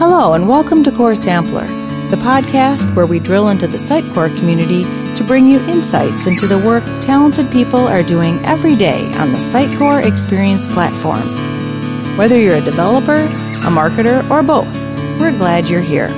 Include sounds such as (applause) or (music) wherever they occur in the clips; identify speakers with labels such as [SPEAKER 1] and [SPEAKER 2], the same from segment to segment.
[SPEAKER 1] Hello, and welcome to Core Sampler, the podcast where we drill into the Sitecore community to bring you insights into the work talented people are doing every day on the Sitecore Experience platform. Whether you're a developer, a marketer, or both, we're glad you're here.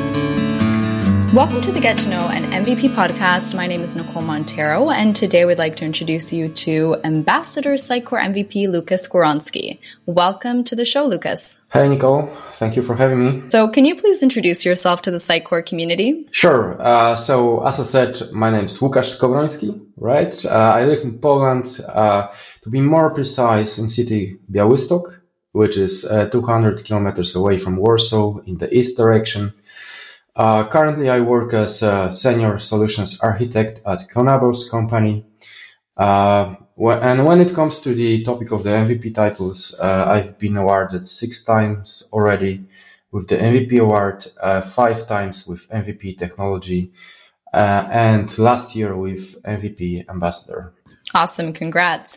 [SPEAKER 2] Welcome to the Get to Know an MVP podcast. My name is Nicole Montero, and today we'd like to introduce you to Ambassador Sitecore MVP Lucas Skowroński. Welcome to the show, Lucas.
[SPEAKER 3] Hey, Nicole. Thank you for having me.
[SPEAKER 2] So, can you please introduce yourself to the Sitecore community?
[SPEAKER 3] Sure. Uh, so, as I said, my name is Łukasz Skowroński, right? Uh, I live in Poland, uh, to be more precise, in city Białystok, which is uh, 200 kilometers away from Warsaw in the east direction. Uh, currently, I work as a senior solutions architect at Conabos company. Uh, and when it comes to the topic of the MVP titles, uh, I've been awarded six times already with the MVP award, uh, five times with MVP technology, uh, and last year with MVP ambassador.
[SPEAKER 2] Awesome. Congrats.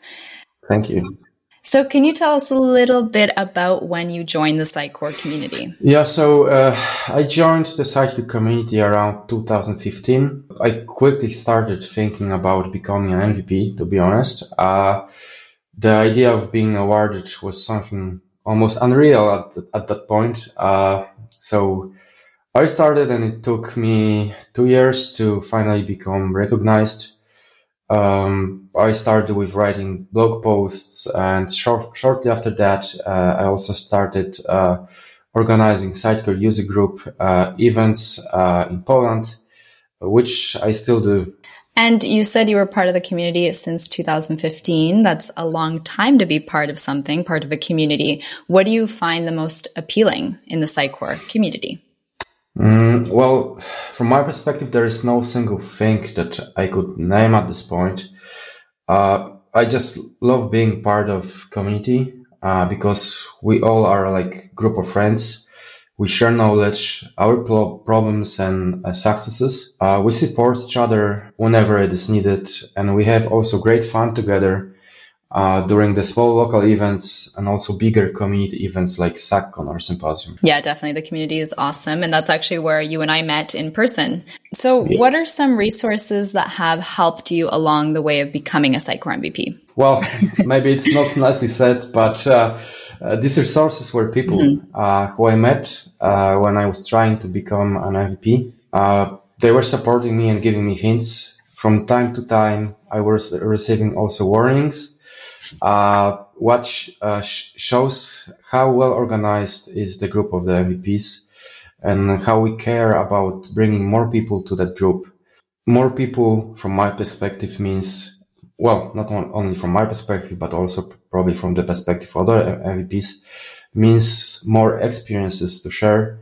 [SPEAKER 3] Thank you.
[SPEAKER 2] So, can you tell us a little bit about when you joined the Sitecore community?
[SPEAKER 3] Yeah, so uh, I joined the Sitecore community around 2015. I quickly started thinking about becoming an MVP, to be honest. Uh, the idea of being awarded was something almost unreal at, at that point. Uh, so I started, and it took me two years to finally become recognized um, I started with writing blog posts, and short, shortly after that, uh, I also started uh, organizing Sitecore user group uh, events uh, in Poland, which I still do.
[SPEAKER 2] And you said you were part of the community since 2015. That's a long time to be part of something, part of a community. What do you find the most appealing in the Sitecore community?
[SPEAKER 3] Mm, well, from my perspective, there is no single thing that I could name at this point. Uh, I just love being part of community uh, because we all are like group of friends. We share knowledge, our problems and uh, successes. Uh, we support each other whenever it is needed, and we have also great fun together uh, during the small local events and also bigger community events like SUGCON or Symposium.
[SPEAKER 2] Yeah, definitely. The community is awesome. And that's actually where you and I met in person. So, yeah. what are some resources that have helped you along the way of becoming a Sitecore MVP?
[SPEAKER 3] Well, (laughs) maybe it's not nicely said, but uh, uh, these resources were people mm-hmm. Uh, who I met uh, when I was trying to become an MVP. Uh, they were supporting me and giving me hints. From time to time, I was receiving also warnings what sh- uh, sh- shows how well organized is the group of the MVPs and how we care about bringing more people to that group. More people, from my perspective, means, well, not only from my perspective, but also probably from the perspective of other MVPs, means more experiences to share.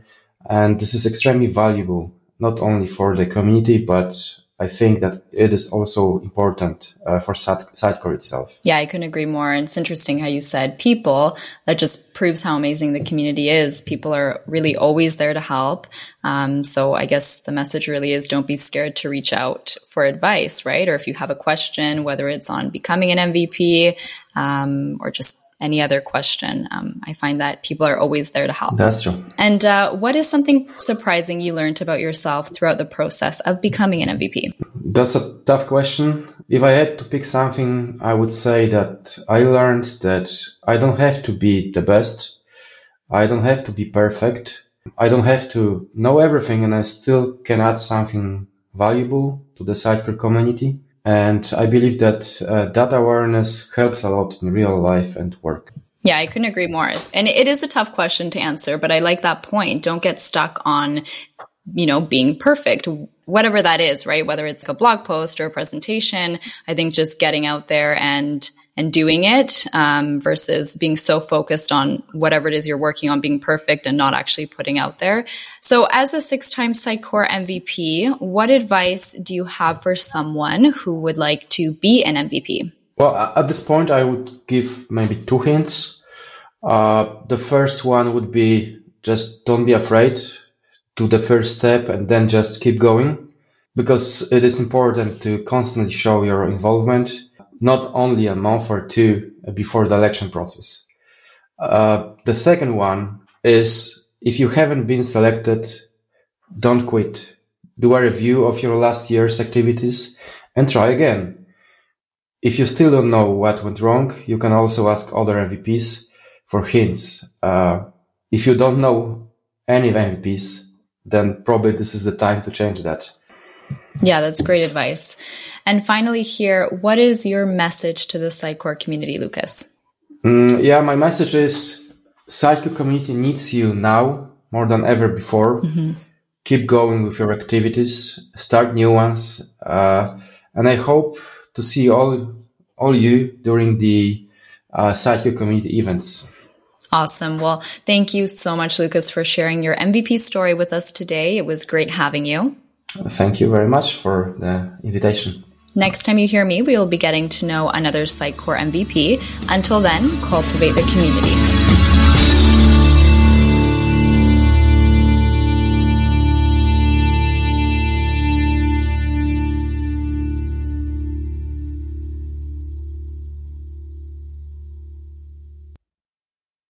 [SPEAKER 3] And this is extremely valuable, not only for the community, but I think that it is also important uh, for Sitecore itself.
[SPEAKER 2] Yeah, I couldn't agree more. And it's interesting how you said people. That just proves how amazing the community is. People are really always there to help. Um, so I guess the message really is don't be scared to reach out for advice, right? Or if you have a question, whether it's on becoming an MVP um, or just any other question. Um, I find that people are always there to help.
[SPEAKER 3] That's true.
[SPEAKER 2] And uh, what is something surprising you learned about yourself throughout the process of becoming an MVP?
[SPEAKER 3] That's a tough question. If I had to pick something, I would say that I learned that I don't have to be the best. I don't have to be perfect. I don't have to know everything and I still can add something valuable to the Sitecore community. And I believe that uh, data awareness helps a lot in real life and work.
[SPEAKER 2] Yeah, I couldn't agree more. And it is a tough question to answer, but I like that point. Don't get stuck on, you know, being perfect, whatever that is, right? Whether it's like a blog post or a presentation, I think just getting out there and and doing it um, versus being so focused on whatever it is you're working on being perfect and not actually putting out there. So, as a six time Sitecore MVP, what advice do you have for someone who would like to be an MVP?
[SPEAKER 3] Well, at this point, I would give maybe two hints. Uh, the first one would be just don't be afraid, do the first step, and then just keep going because it is important to constantly show your involvement not only a month or two before the election process. Uh, the second one is if you haven't been selected, don't quit. Do a review of your last year's activities and try again. If you still don't know what went wrong, you can also ask other MVPs for hints. Uh, if you don't know any MVPs, then probably this is the time to change that.
[SPEAKER 2] Yeah, that's great advice. And finally, here, what is your message to the Sitecore community, Lucas?
[SPEAKER 3] Mm, yeah, my message is Sitecore community needs you now more than ever before. Mm-hmm. Keep going with your activities, start new ones, uh, and I hope to see all all you during the uh, community events.
[SPEAKER 2] Awesome. Well, thank you so much, Lucas, for sharing your MVP story with us today. It was great having you.
[SPEAKER 3] Thank you very much for the invitation.
[SPEAKER 2] Next time you hear me, we will be getting to know another Sitecore MVP. Until then, cultivate the community.